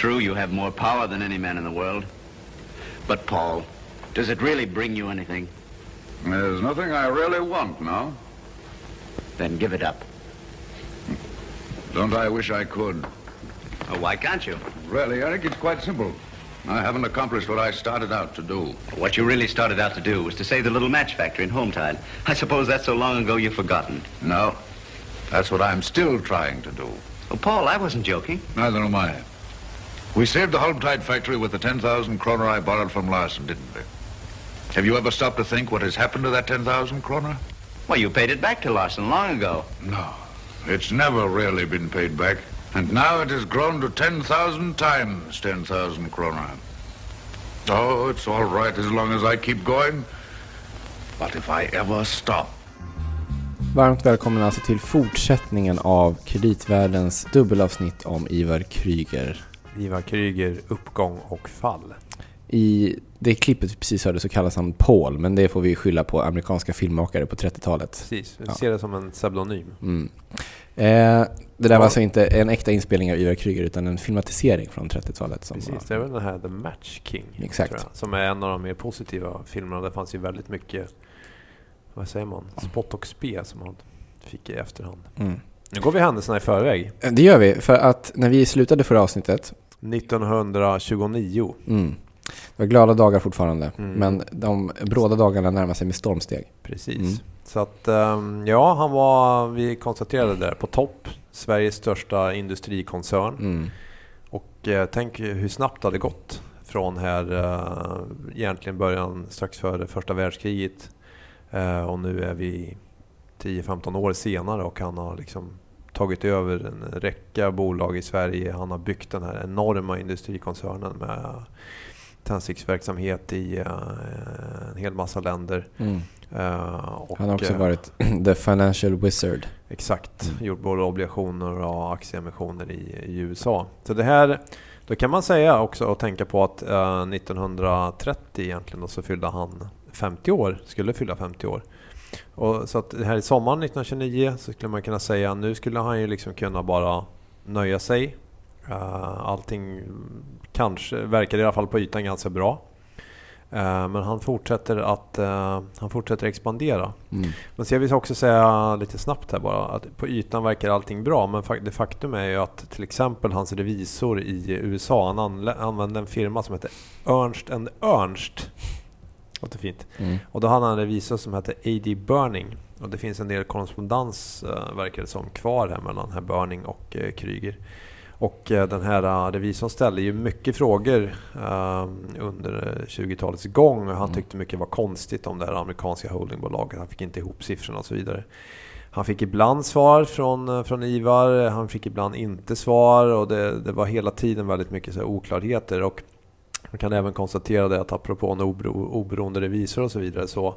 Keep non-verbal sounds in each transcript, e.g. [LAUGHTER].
true, you have more power than any man in the world. But, Paul, does it really bring you anything? There's nothing I really want now. Then give it up. Don't I wish I could? Oh, why can't you? Really, Eric, it's quite simple. I haven't accomplished what I started out to do. What you really started out to do was to save the little match factory in Hometide. I suppose that's so long ago you've forgotten. No. That's what I'm still trying to do. Oh, Paul, I wasn't joking. Neither am I. We saved the Holmtide factory with the 10,000 kroner I borrowed from Larson, didn't we? Have you ever stopped to think what has happened to that 10,000 kroner? Well, you paid it back to Larson long ago. No. It's never really been paid back. And now it has grown to 10,000 times 10,000 kroner. Oh, it's all right as long as I keep going. But if I ever stop... Varmt välkommen alltså till fortsättningen av kreditvärldens dubbelavsnitt om Ivar Kryger. Ivar Kryger, uppgång och fall. I det klippet vi precis hörde så kallas han Paul, men det får vi skylla på amerikanska filmmakare på 30-talet. Precis, vi Ja. ser det som en pseudonym. Mm. Eh, det där var alltså inte en äkta inspelning av Ivar Kryger utan en filmatisering från 30-talet. Som Precis, var, det väl den här The Match King. Exakt. jag, som är en av de mer positiva filmerna. Det fanns ju väldigt mycket, vad säger man, spott och spe som man fick i efterhand. mm. Nu går vi händelserna i förväg. Eh, Det gör vi, för att när vi slutade förra avsnittet, 1929. mm, det var glada dagar fortfarande, Mm. men de bråda dagarna närmar sig med stormsteg. Precis. Mm. Så att, ehm, ja, han var, vi konstaterade där, på topp. Sveriges största industrikoncern. Mm. Och eh, tänk hur snabbt det hade gått från här eh, egentligen början strax före första världskriget eh, och nu är vi 10-15 år senare och han har liksom tagit över en räcka bolag i Sverige. Han har byggt den här enorma industrikoncernen med tändsticksverksamhet i eh, en hel massa länder. Mm. Eh, Han har också eh, varit [CLEARS THROAT] the financial wizard. Exakt, Mm. gjort både obligationer och aktieemissioner i, i USA. Så det här, då kan man säga också och tänka på att eh, 1930 egentligen då så fyllde han 50 år, skulle fylla 50 år. Och så att här i sommaren 1929 så skulle man kunna säga nu skulle han ju liksom kunna bara nöja sig. Eh, allting kanske verkar i alla fall på ytan ganska bra. Eh, men han fortsätter att eh, han fortsätter expandera. Mm. Men så jag vill också säga lite snabbt här bara att på ytan verkar allting bra men det faktum är ju att till exempel hans revisor i USA han använde en firma som heter Ernst Ernst. Låter fint. Mm. Och då hade han en revisor som hette A.D. Burning. Och det finns en del korrespondens eh, verkar det som kvar här mellan herr Burning och eh, Kryger. Och eh, den här eh, revisorn ställde ju mycket frågor under eh, 20-talets gång han Mm. tyckte mycket var konstigt om det här amerikanska holdingbolaget. Han fick inte ihop siffrorna och så vidare. Han fick ibland svar från, från Ivar, han fick ibland inte svar och det, det var hela tiden väldigt mycket så oklarheter. Och man kan även konstatera det att apropå en obero, oberoende revisor och så vidare så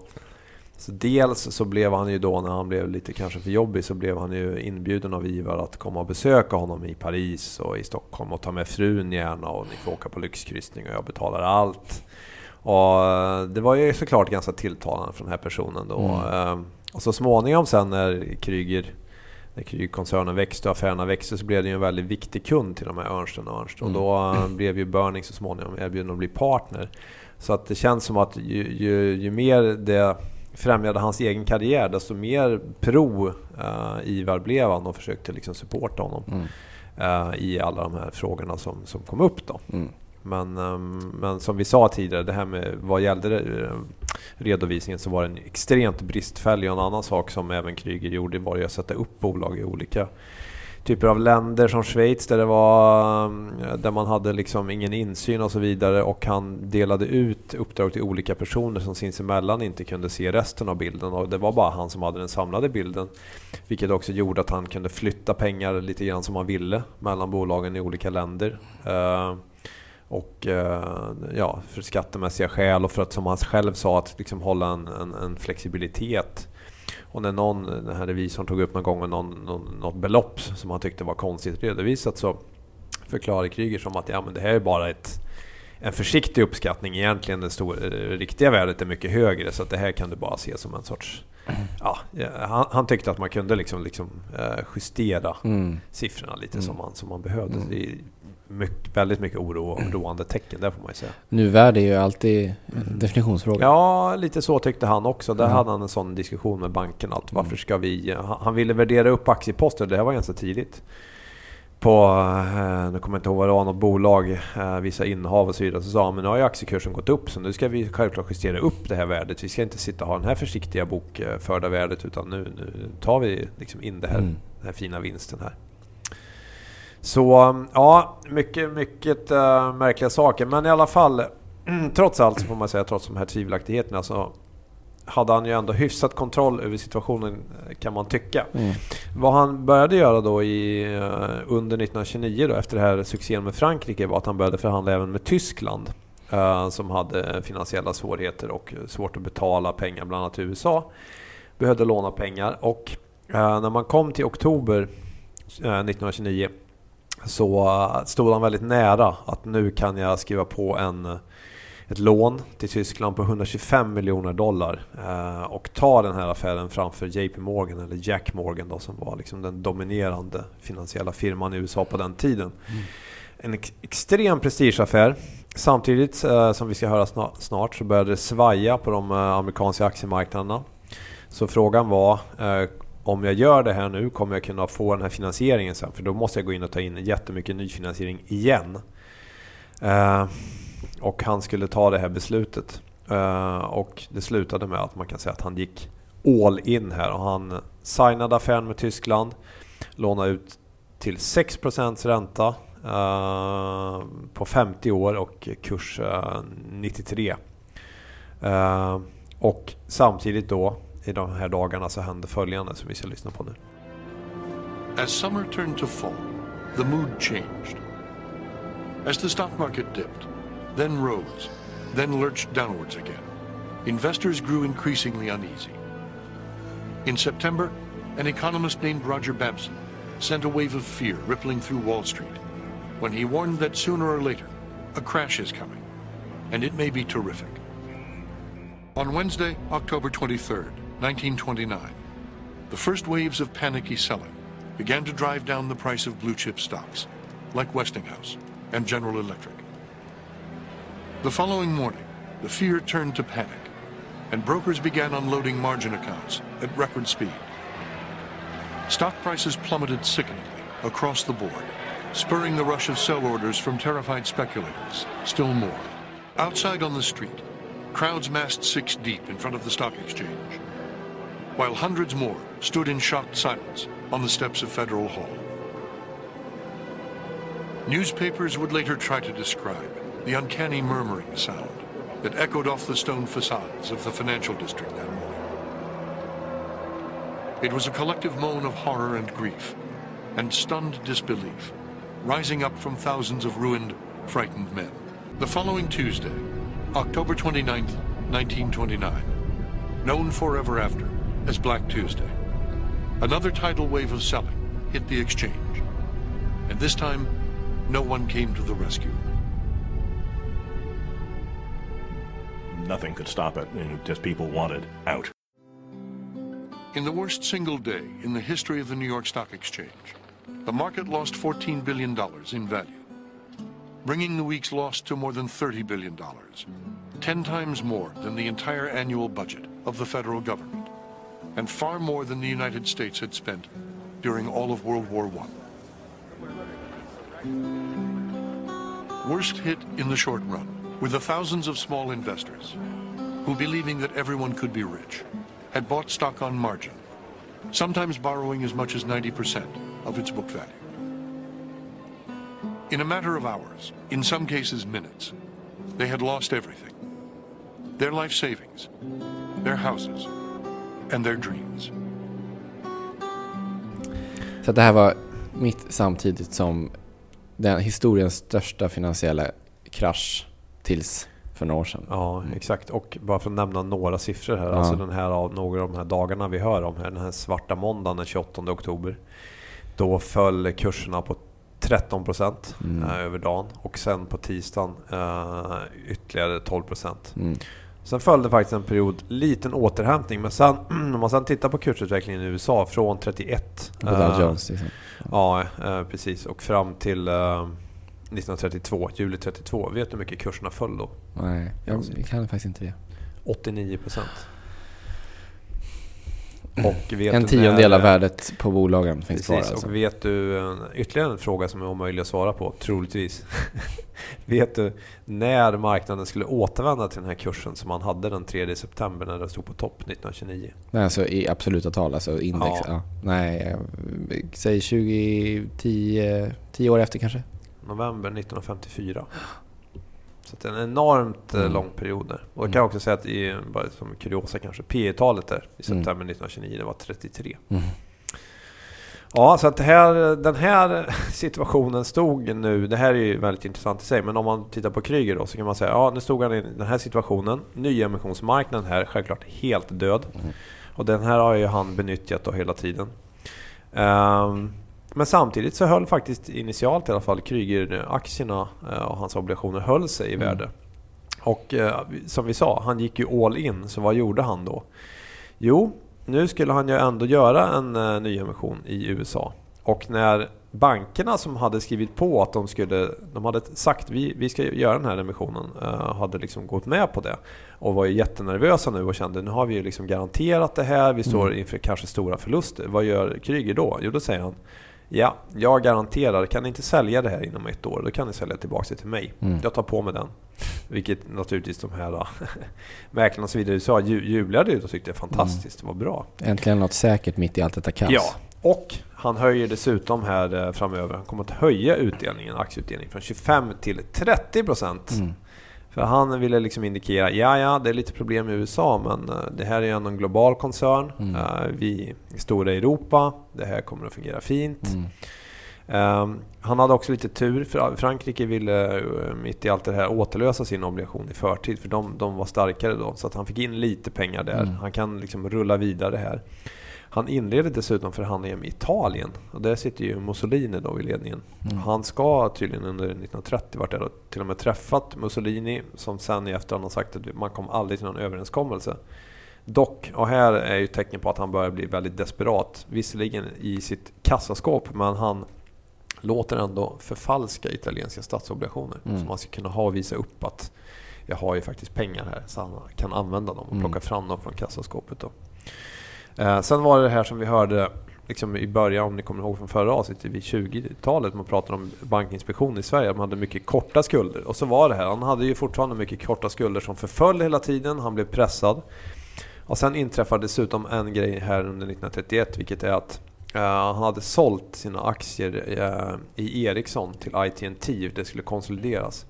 så dels så blev han ju då när han blev lite kanske för jobbig så blev han ju inbjuden av Ivar att komma och besöka honom i Paris och i Stockholm och ta med frun gärna och ni får åka på lyxkryssning och jag betalar allt. Och eh, det var ju såklart ganska tilltalande för den här personen då. Mm. Eh, Och så småningom sen när Kryger när Krygkoncernen växte och affärerna växte så blev det ju en väldigt viktig kund till de här Ernst Ernst. Och Mm. då eh, blev ju Burning så småningom erbjuden att bli partner. Så att det känns som att ju, ju, ju mer det främjade hans egen karriär desto mer pro eh, Ivar blev han och försökte liksom supporta honom Mm. eh, i alla de här frågorna som, som kom upp då. Mm. Men, ehm, men som vi sa tidigare, det här med vad gällde det, redovisningen så var den extremt bristfällig. Och en annan sak som även Kryger gjorde var ju att sätta upp bolag i olika typer av länder som Schweiz där, det var, mm, där man hade liksom ingen insyn och så vidare. Och han delade ut uppdrag till olika personer som sinsemellan inte kunde se resten av bilden. Och det var bara han som hade den samlade bilden. Vilket också gjorde att han kunde flytta pengar lite grann som han ville mellan bolagen i olika länder. Eh, Eh, och eh, ja, för skattemässiga skäl och för att som han själv sa att liksom hålla en, en, en flexibilitet. Och när någon, den här revisorn tog upp någon gång någon, någon, något belopp som han tyckte var konstigt redovisat så förklarade Kryger som att ja, men det här är bara ett, en försiktig uppskattning. Egentligen det stora, det riktiga värdet är mycket högre så att det här kan du bara se som en sorts... Ja, han, han tyckte att man kunde liksom, liksom eh, justera Mm. siffrorna lite Mm. som, man, som man behövde. Mm. Det mycket, väldigt mycket oro och oroande tecken, det får man ju säga. Nuvärde är ju alltid en definitionsfråga. Ja, lite så tyckte han också. Där Ja. hade han en sån diskussion med banken. Att varför ska vi... Han han ville värdera upp aktieposter, det här var ganska tidigt. På, eh, nu kommer jag inte ihåg vad det var, något bolag, eh, vissa innehav och så vidare. Så sa han, men nu har ju aktiekursen gått upp så nu ska vi självklart justera upp det här värdet. Vi ska inte sitta och ha den här försiktiga bokförda värdet utan nu, nu tar vi liksom in det här, Mm. den här fina vinsten här. Så ja, mycket, mycket eh, märkliga saker. Men i alla fall, trots allt så får man säga, trots de här tvivelaktigheterna så hade han ju ändå hyfsat kontroll över situationen eh, kan man tycka. Mm. Vad han började göra då i, eh, under 1929 då, efter det här succén med Frankrike var att han började förhandla även med Tyskland. eh, Som hade finansiella svårigheter och svårt att betala pengar bland annat till USA. Behövde låna pengar och eh, när man kom till oktober eh, 1929 så eh, stod han väldigt nära att nu kan jag skriva på en, eh, ett lån till Tyskland på 125 miljoner dollar eh, och ta den här affären framför JP Morgan eller Jack Morgan då, som var liksom den dominerande finansiella firman i USA på den tiden. En ex extrem prestigeaffär. Samtidigt eh, som vi ska höra sna snart så började det svaja på de eh, amerikanska aktiemarknaderna. Så frågan var om jag gör det här nu kommer jag kunna få den här finansieringen sen för då måste jag gå in och ta in jättemycket nyfinansiering igen. Eh, och han skulle ta det här beslutet. Eh, och det slutade med att man kan säga att han gick all in här och han signade affären med Tyskland, lånade ut till 6% ränta eh, på 50 år och kurs eh, 93. Eh, och samtidigt då i de här dagarna så hände följande som vi ska lyssna på nu. As summer turned to fall, the mood changed. As the stock market dipped, then rose, then lurched downwards again, investors grew increasingly uneasy. In September, an economist named Roger Babson sent a wave of fear rippling through Wall Street when he warned that sooner or later a crash is coming, and it may be terrific. On Wednesday, October 23rd, 1929, the first waves of panicky selling began to drive down the price of blue chip stocks, like Westinghouse and General Electric. The following morning, the fear turned to panic, and brokers began unloading margin accounts at record speed. Stock prices plummeted sickeningly across the board, spurring the rush of sell orders from terrified speculators. Still more. Outside on the street, crowds massed six deep in front of the stock exchange while hundreds more stood in shocked silence on the steps of Federal Hall. Newspapers would later try to describe the uncanny murmuring sound that echoed off the stone facades of the financial district that morning. It was a collective moan of horror and grief and stunned disbelief, rising up from thousands of ruined, frightened men. The following Tuesday, October 29th, 1929, known forever after as Black Tuesday. Another tidal wave of selling hit the exchange. And this time, no one came to the rescue. Nothing could stop it. Know, just people wanted out. In the worst single day in the history of the New York Stock Exchange, the market lost $14 billion in value, bringing the week's loss to more than $30 billion, 10 times more than the entire annual budget of the federal government, and far more than the United States had spent during all of World War I. Worst hit in the short run were the thousands of small investors who, believing that everyone could be rich, had bought stock on margin, sometimes borrowing as much as 90% of its book value. In a matter of hours, in some cases minutes, they had lost everything their life savings, their houses, and their dreams. Så det här var mitt samtidigt som den historiens största finansiella krasch tills för några år sedan. Ja, exakt. Och bara för att nämna några siffror här. Ja. Alltså den här av några av de här dagarna vi hör om här. Den här svarta måndagen den 28 oktober. Då föll kurserna på 13 procent Mm. eh, över dagen. Och sen på tisdagen eh, ytterligare 12 procent. Mm. Sen följde faktiskt en period liten återhämtning. Men sen, [CLEARS THROAT] om man sen tittar på kursutvecklingen i USA från 31. På Dow eh, Jones liksom. Ja, eh, precis. Och fram till eh, 1932, juli 32. Vet du hur mycket kurserna föll då? Nej, jag kan faktiskt inte det. 89 procent. Vet En tiondel när- av värdet på bolagen finns Precis, kvar alltså. och vet du en, ytterligare en fråga som är omöjlig att svara på, troligtvis. [LAUGHS] vet du när marknaden skulle återvända till den här kursen som man hade den 3 september när den stod på topp 1929? Nej, alltså i absoluta tal, alltså index. Ja. Ja. Nej, jag- säg 20, 10, 10 år efter kanske. November 1954. Så det är en enormt eh, Mm. lång period där. Och jag kan också säga att, i, bara som kuriosa kanske, P talet där i Mm. september 1929 det var 33. Mm. Ja, så att här, den här [LAUGHS] situationen stod nu, det här är ju väldigt intressant i sig, men om man tittar på Kryger då så kan man säga, ja nu stod han i den här situationen, nyemissionsmarknaden här, självklart helt död. Och den här har ju han benyttjat då hela tiden. Ehm, men samtidigt så höll faktiskt initialt i alla fall Kryger-aktierna eh, och hans obligationer höll sig i Mm. värde. Och eh, som vi sa, han gick ju all in, så vad gjorde han då? Jo, nu skulle han ju ändå göra en uh, nyemission i USA. Och när bankerna som hade skrivit på att de skulle, de hade sagt vi, vi ska göra den här emissionen, eh, hade liksom gått med på det. Och var ju jättenervösa nu och kände nu har vi ju liksom garanterat det här, vi står Mm. inför kanske stora förluster. Vad gör Kryger då? Jo, då säger han Ja, jag garanterar, kan ni inte sälja det här inom ett år, då kan ni sälja tillbaka det till mig. Mm. Jag tar på mig den. Vilket naturligtvis de här [LAUGHS] mäklarna och så vidare i USA ju- jublade ut och tyckte det fantastiskt, det var bra. Äntligen något säkert mitt i allt detta kaos. Ja, och han höjer dessutom här eh, framöver, han kommer att höja utdelningen, aktieutdelningen från 25 till 30 procent. Mm. För han ville liksom indikera, ja ja, det är lite problem i USA, men eh, det här är ju ändå en global koncern. Mm. Eh, Vi är stora i Europa, det här kommer att fungera fint. Mm. Ehm, han hade också lite tur, för Frankrike ville eh, mitt i allt det här återlösa sin obligation i förtid, för de, de var starkare då. Så att han fick in lite pengar där. Mm. Han kan liksom rulla vidare här. Han inleder dessutom förhandlingar med Italien. Och där sitter ju Mussolini då i ledningen. Mm. Han ska tydligen under 1930 varit där och till och med träffat Mussolini som sen i efterhand har sagt att man kom aldrig till någon överenskommelse. Dock, och här är ju tecken på att han börjar bli väldigt desperat. Visserligen i sitt kassaskåp, men han låter ändå förfalska italienska statsobligationer. Mm. Så man ska kunna ha och visa upp att jag har ju faktiskt pengar här så han kan använda dem och Mm. plocka fram dem från kassaskåpet. Då. Eh, sen var det det här som vi hörde liksom i början, om ni kommer ihåg från förra avsnittet, vid 20-talet, man pratade om Bankinspektionen i Sverige, man hade mycket korta skulder. Och så var det här, han hade ju fortfarande mycket korta skulder som förföll hela tiden, han blev pressad. Och sen inträffade dessutom en grej här under 1931, vilket är att eh, han hade sålt sina aktier eh, i Ericsson till IT&T, det skulle konsolideras.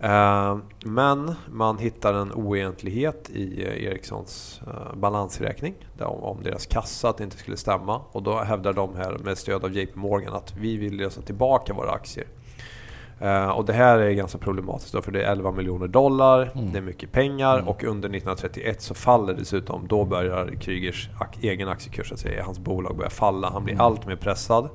Eh, Men man hittar en oegentlighet i eh, Ericssons eh, balansräkning om, deras kassa, att det inte skulle stämma. Och då hävdar de här med stöd av JP Morgan att vi vill lösa tillbaka våra aktier. Och det här är ganska problematiskt då, för det är 11 miljoner dollar, Mm. det är mycket pengar Mm. och under 1931 så faller dessutom, då börjar Krygers egen aktiekurs, så att säga, hans bolag börjar falla. Han blir Mm. allt mer pressad.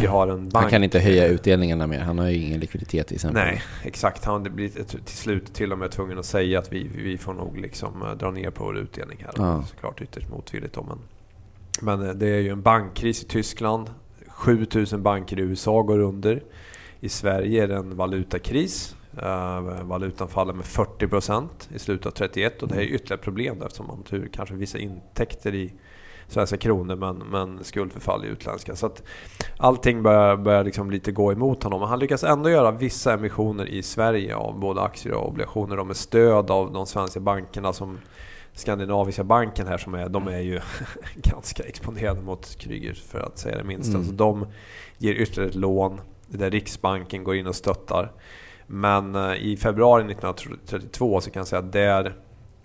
Vi har en bank... Han kan inte höja utdelningarna mer. Han har ju ingen likviditet till exempel. Nej, exakt. Han blir till slut till och med tvungen att säga att vi, vi får nog liksom eh, dra ner på vår utdelning här. Ja. Såklart ytterst motvilligt då, men, men eh, det är ju en bankkris i Tyskland. 7000 banker i USA går under. I Sverige är det en valutakris. Uh, valutan faller med 40% i slutet av 31 och det är ju ytterligare problem eftersom man tur kanske vissa intäkter i svenska kronor men, men skuldförfall i utländska. Så att allting börjar, börjar liksom lite gå emot honom. Men han lyckas ändå göra vissa emissioner i Sverige av både aktier och obligationer med stöd av de svenska bankerna som Skandinaviska banken här som är, de är ju [LAUGHS] ganska exponerade mot Kryger för att säga det minsta. Mm. Så de ger ytterligare ett lån där Riksbanken går in och stöttar. Men eh, i februari 1932 så kan jag säga att där,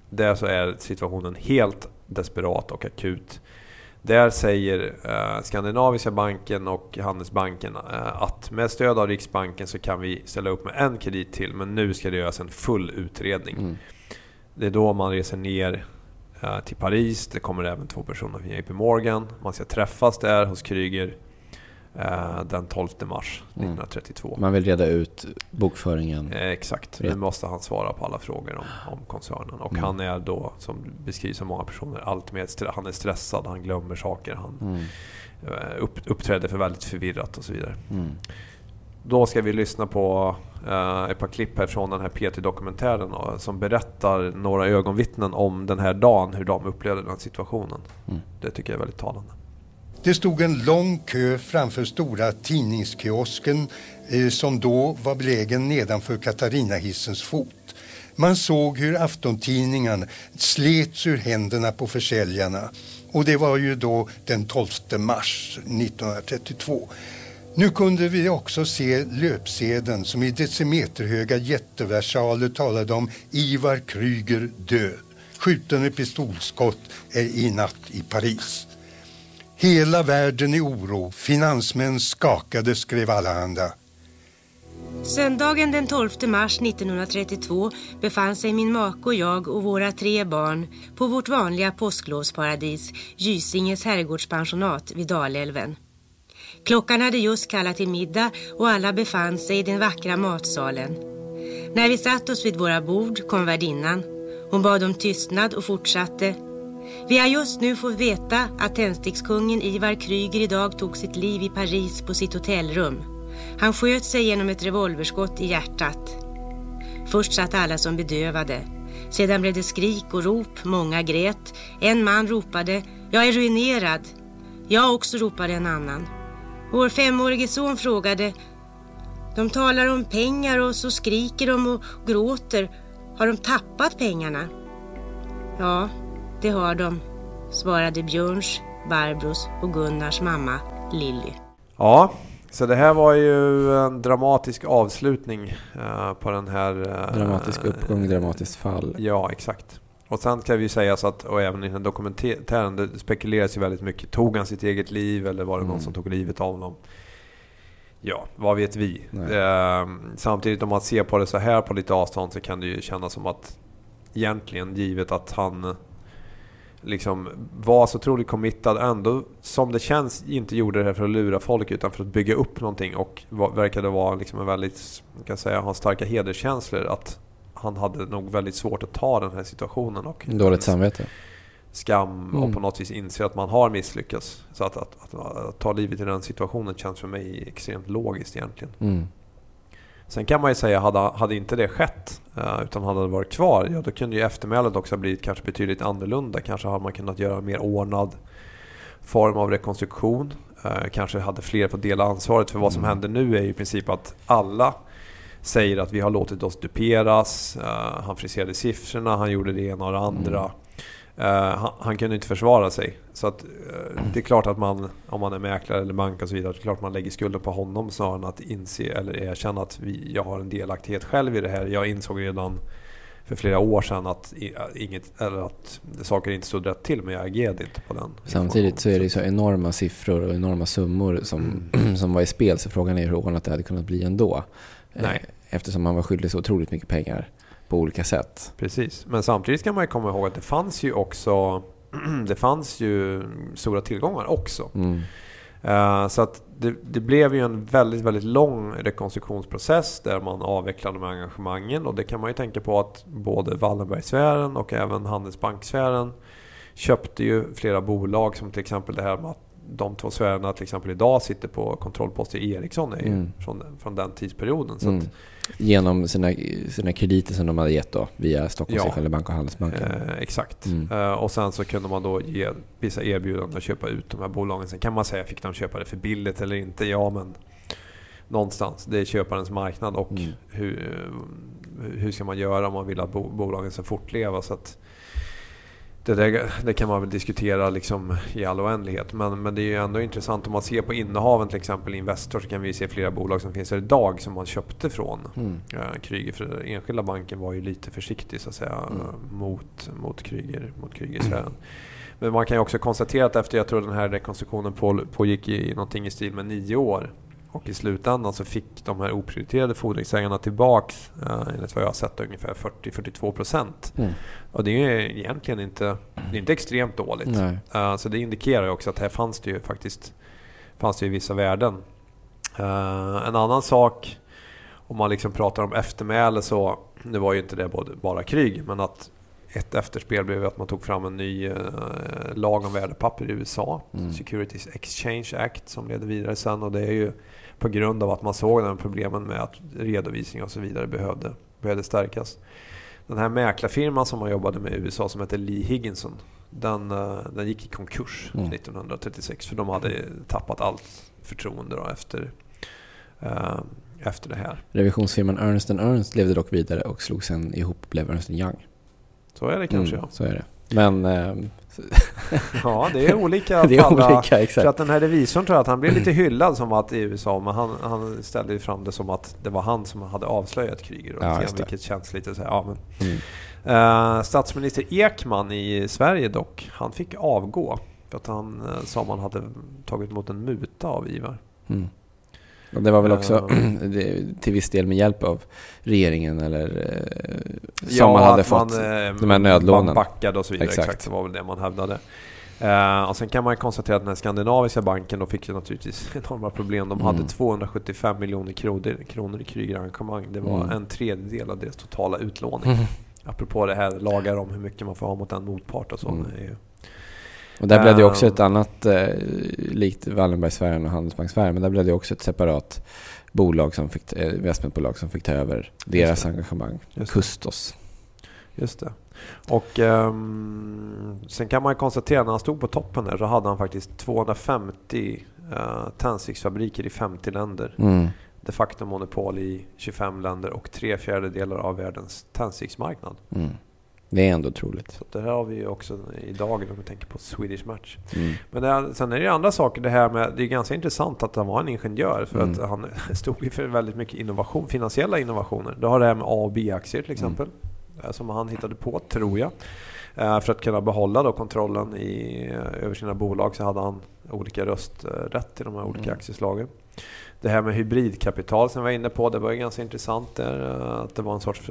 där så är situationen helt desperat och akut. Där säger eh, Skandinaviska banken och Handelsbanken eh, att med stöd av Riksbanken så kan vi ställa upp med en kredit till men nu ska det göras en full utredning. Mm. Det är då man reser ner eh, till Paris. Det kommer även två personer från JP Morgan. Man ska träffas där hos Kryger den 12 mars Mm. 1932. Man vill reda ut bokföringen. Eh, Exakt, nu måste han svara på alla frågor om, om koncernen. Och Mm. han är då, som beskrivs av många personer, allt mer han är stressad, han glömmer saker, han Mm. eh, upp, uppträder för väldigt förvirrat och så vidare. Mm. då ska vi lyssna på eh, ett par klipp här från den här PT-dokumentären som berättar några ögonvittnen om den här dagen, hur de upplevde den situationen. Mm. Det tycker jag är väldigt talande. Det stod en lång kö framför stora tidningskiosken eh, som då var belägen nedanför Katarinahissens fot. Man såg hur aftontidningarna slets ur händerna på försäljarna. Och det var ju då den 12 mars 1932. Nu kunde vi också se löpsedeln som i decimeterhöga jätteversaler talade om Ivar Kryger död. Skjuten med pistolskott i natt i Paris. Hela världen i oro, finansmän skakade, skrev allehanda. Söndagen den 12 mars 1932 befann sig min make och jag och våra tre barn på vårt vanliga påsklovsparadis, Gysinges herrgårdspensionat vid Dalälven. Klockan hade just kallat till middag och alla befann sig i den vackra matsalen. När vi satt oss vid våra bord kom värdinnan. Hon bad om tystnad och fortsatte. Vi har just nu fått veta att tändstickskungen Ivar Kryger idag tog sitt liv i Paris på sitt hotellrum. Han sköt sig genom ett revolverskott i hjärtat. Först satt alla som bedövade. Sedan blev det skrik och rop, många grät. En man ropade, jag är ruinerad. Jag också ropade en annan. Vår femårige son frågade, de talar om pengar och så skriker de och gråter. Har de tappat pengarna? Ja, det har de, svarade Björns, Barbros och Gunnars mamma Lilly. Ja, så det här var ju en dramatisk avslutning uh, på den här... Uh, dramatisk uppgång, dramatiskt fall. Ja, exakt. Och sen kan vi säga så att, och även i den här dokumentären, det spekuleras ju väldigt mycket. Tog han sitt eget liv eller var det någon mm. som tog livet av honom? Ja, vad vet vi? Eh, samtidigt om man ser på det så här på lite avstånd så kan det ju kännas som att egentligen givet att han liksom var så otroligt committad ändå som det känns inte gjorde det här för att lura folk utan för att bygga upp någonting och var, verkade vara liksom en väldigt, kan säga, ha starka hederskänslor att han hade nog väldigt svårt att ta den här situationen. Och Dåligt samvete. Skam mm. och på något vis inse att man har misslyckats. Så att, att, att, att, ta livet i den situationen känns för mig extremt logiskt egentligen. Mm. Sen kan man ju säga, hade, hade inte det skett, uh, utan hade det varit kvar, ja då kunde ju eftermälet också ha blivit kanske betydligt annorlunda. Kanske hade man kunnat göra en mer ordnad form av rekonstruktion. Uh, kanske hade fler fått dela ansvaret. För vad som mm. händer nu är ju i princip att alla säger att vi har låtit oss duperas. Uh, han friserade siffrorna, han gjorde det ena och det andra. Uh, han, han, kunde inte försvara sig. Så att, uh, det är klart att man, om man är mäklare eller bank och så vidare, det är klart man lägger skulden på honom snarare än att inse eller erkänna att vi, jag har en delaktighet själv i det här. Jag insåg redan för flera år sedan att, inget, eller att saker inte stod rätt till, men jag agerade inte på den. Samtidigt så är det så enorma siffror och enorma summor som, mm. [CLEARS THROAT] som var i spel, så frågan är hur ordnat det hade kunnat bli ändå. Nej. Eftersom man var skyldig så otroligt mycket pengar på olika sätt. Precis, men samtidigt ska man ju komma ihåg att det fanns ju också [CLEARS THROAT] det fanns ju stora tillgångar också. Mm. Uh, så att det, det, blev ju en väldigt, väldigt lång rekonstruktionsprocess där man avvecklade de engagemangen. Och det kan man ju tänka på att både Wallenbergsfären och även Handelsbanksfären köpte ju flera bolag som till exempel det här med att de två sfärerna till exempel idag sitter på kontrollposter i Ericsson är ju mm. från, från den tidsperioden. Så mm. Genom sina, sina krediter som de hade gett då via Stockholms ja, Bank och Handelsbanken. Eh, exakt. Mm. Eh, och sen så kunde man då ge vissa erbjudanden att köpa ut de här bolagen. Sen kan man säga, fick de köpa det för billigt eller inte? Ja, men någonstans. Det är köparens marknad och mm. hur, hur ska man göra om man vill att bolagen ska fortleva? Så att, det, där, det kan man väl diskutera liksom i all oändlighet. Men, men det är ju ändå intressant om man ser på innehaven till exempel Investor så kan vi se flera bolag som finns här idag som man köpte från mm. uh, Kryger. För den enskilda banken var ju lite försiktig så att säga mm. mot, mot Kryger, mot Krygersfären. Mm. Men man kan ju också konstatera att efter jag tror den här rekonstruktionen på, pågick i någonting i stil med nio år och i slutändan så fick de här oprioriterade fordringsägarna tillbaks, eh, enligt vad jag har sett, ungefär 40-42 procent. Mm. Och det är egentligen inte, det är inte extremt dåligt. Uh, så det indikerar ju också att här fanns det ju faktiskt fanns det ju vissa värden. Uh, en annan sak, om man liksom pratar om eftermäle så, nu var ju inte det bara krig, men att ett efterspel blev att man tog fram en ny eh, lag om värdepapper i USA. Mm. Securities Exchange Act som ledde vidare sen. Och det är ju på grund av att man såg den problemen med att redovisning och så vidare behövde, behövde stärkas. Den här mäklarfirman som man jobbade med i USA som heter Lee Higginson. Den, eh, den gick i konkurs Mm. 1936 för de hade tappat allt förtroende då efter, eh, efter det här. Revisionsfirman Ernst Ernst levde dock vidare och slog sen ihop och blev Ernst Young. Så är det kanske Mm, Så är det. Men... ehm, [LAUGHS] ja. Det är olika [LAUGHS] det är olika, exakt. För att den här revisorn tror jag att han blev lite hyllad som att i USA, men han, han ställde ju fram det som att det var han som hade avslöjat. Och Ja, det. vilket känns lite så här, ja men. Mm. Eh, statsminister Ekman i Sverige dock, han fick avgå. För att han eh, sa man hade tagit emot en muta av Ivar. Mm. Och det var väl också [CLEARS THROAT] till viss del med hjälp av regeringen eller eh, som man hade fått man, eh, de här nödlånen. Man backade och så vidare. Exakt. Exakt. det var väl det man hävdade. Eh, och sen kan man konstatera att den här skandinaviska banken då fick naturligtvis [LAUGHS] enorma problem. De hade Mm. 275 miljoner kronor, kronor i Krüger-engagemang. Det var Mm. en tredjedel av deras totala utlåning. Mm. Apropå det här lagar om hur mycket man får ha mot en motpart och så. Mm. Och där blev det också Ehm. ett annat, eh, likt Wallenbergsfären och Handelsbanksfären, men där blev det också ett separat bolag som fick, eh, investmentbolag som fick ta över deras engagemang. Just. Kustos. Just det. Och ehm, sen kan man konstatera när han stod på toppen där så hade han faktiskt 250 uh, tändsticksfabriker i 50 länder. Mm. De facto monopol i 25 länder och tre fjärdedelar av världens tändsticksmarknad. Mm. Det är ändå otroligt. Så det här har vi ju också idag om vi tänker på Swedish Match. Mm. Men det sen är det ju andra saker. Det här med, det är ganska intressant att han var en ingenjör för Mm. att han [LAUGHS] stod ju för väldigt mycket innovation, finansiella innovationer. Du har det här med A och B-aktier till exempel. eh, Som han hittade på, tror jag. Eh, För att kunna behålla då kontrollen i, eh, över sina bolag så hade han olika rösträtt i de här olika Mm. aktieslagen. Det här med hybridkapital som jag var inne på, det var ju ganska intressant där. Att det var en sorts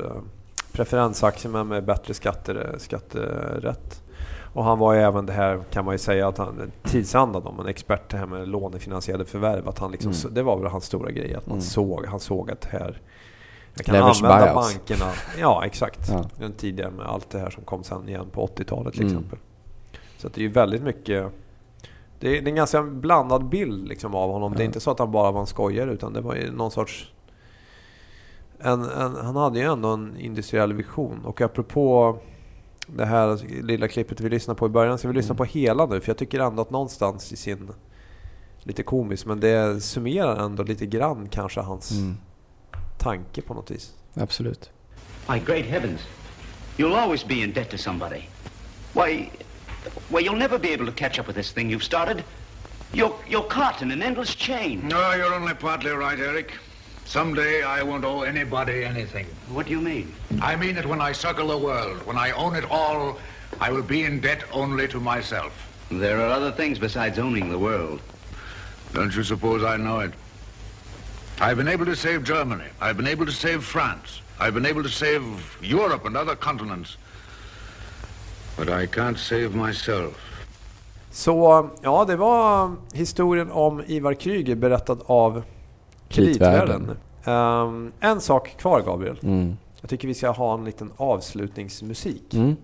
eh, preferensaktie men med bättre skatter, skatterätt. Och han var ju även det här, kan man ju säga, att han tidsandan om en expert det här med lånefinansierade förvärv. Att han liksom, Mm. Det var väl hans stora grej, att man Mm. såg, han såg att här jag kan Leverage använda buyouts. bankerna. Ja, exakt. Ja. Den tidigare med allt det här som kom sen igen på 80-talet till Mm. exempel. Så det är ju väldigt mycket... Det är, det är en ganska blandad bild liksom av honom. Det är Ja. inte så att han bara var en skojare utan det var ju någon sorts... En, en, han hade ju ändå en industriell vision. Och apropå det här lilla klippet vi lyssnade på i början, så vi lyssna Mm. på hela nu. För jag tycker ändå att någonstans i sin... Lite komiskt, men det summerar ändå lite grann kanske hans Mm. tanke på något vis. Absolut. My great heavens. You'll always be in debt to somebody. Why, well, you'll never be able to catch up with this thing you've started. You're, you're caught in an endless chain. No, you're only partly right, Eric. Someday I won't owe anybody anything. What do you mean? I mean that when I circle the world. When I own it all, I will be in debt only to myself. There are other things besides owning the world. Don't you suppose I know it? I've been able to save Germany. I've been able to save France. I've been able to save Europe and other continents. But I can't save myself. Så ja, det var historien om Ivar Kryger berättad av Kreditvärlden. Kreditvärlden. Ehm, en sak kvar Gabriel. Mm. Jag tycker vi ska ha en liten avslutningsmusik. Mm.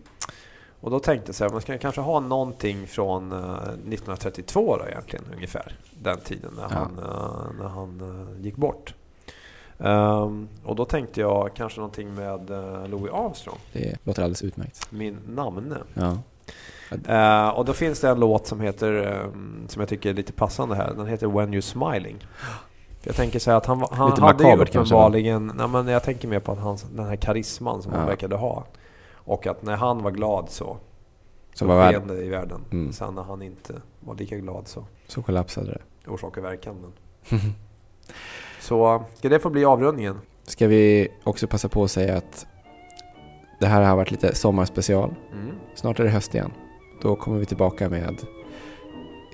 Och då tänkte jag så här, man ska kanske ha någonting från eh, 1932 då egentligen ungefär. Den tiden när Ja. han, eh, när han eh, gick bort. Ehm, och då tänkte jag kanske någonting med eh, Louis Armstrong, Det låter alldeles utmärkt. min namne. Ja. Eh, och då finns det en låt som heter, eh, som jag tycker är lite passande här. Den heter When You're Smiling. Jag tänker så att han, han Lite hade ju uppenbarligen, nej men jag tänker mer på att hans, den här karisman som han Ja. verkade ha. Och att när han var glad så, Så var det i världen. Mm. Sen när han inte var lika glad så så kollapsade det. orsak och verkan. Men. [LAUGHS] så ska det få bli avrundningen? Ska vi också passa på att säga att det här har varit lite sommarspecial. Mm. Snart är det höst igen. Då kommer vi tillbaka med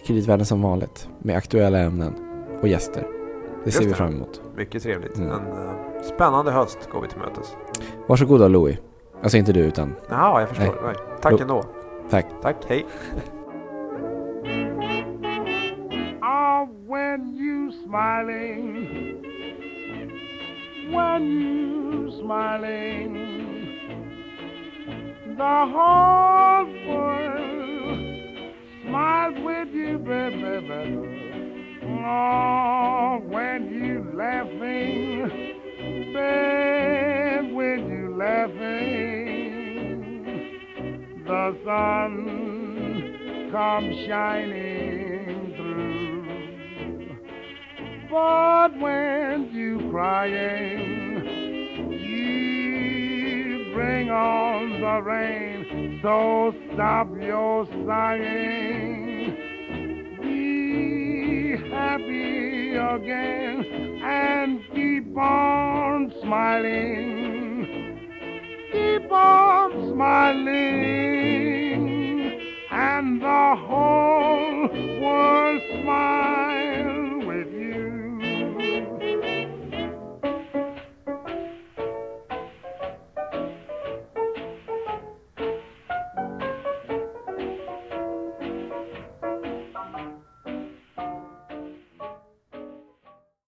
Kreditvärlden som vanligt. Med aktuella ämnen och gäster. Det ser vi fram emot. Mycket trevligt. Mm. En eh, spännande höst går vi till mötes. Varsågod då Louis. Alltså inte du utan Jaha, jag förstår. Nej. Nej. Tack Lo- ändå. tack. Tack, hej. [LAUGHS] Ah, when you smiling, when you smiling, The whole world smiles with you, baby. Oh, when you laughing, babe, when you laughing, the sun comes shining through. But when you crying, you bring on the rain. So stop your sighing happy again and keep on smiling. Keep on smiling, and the whole world.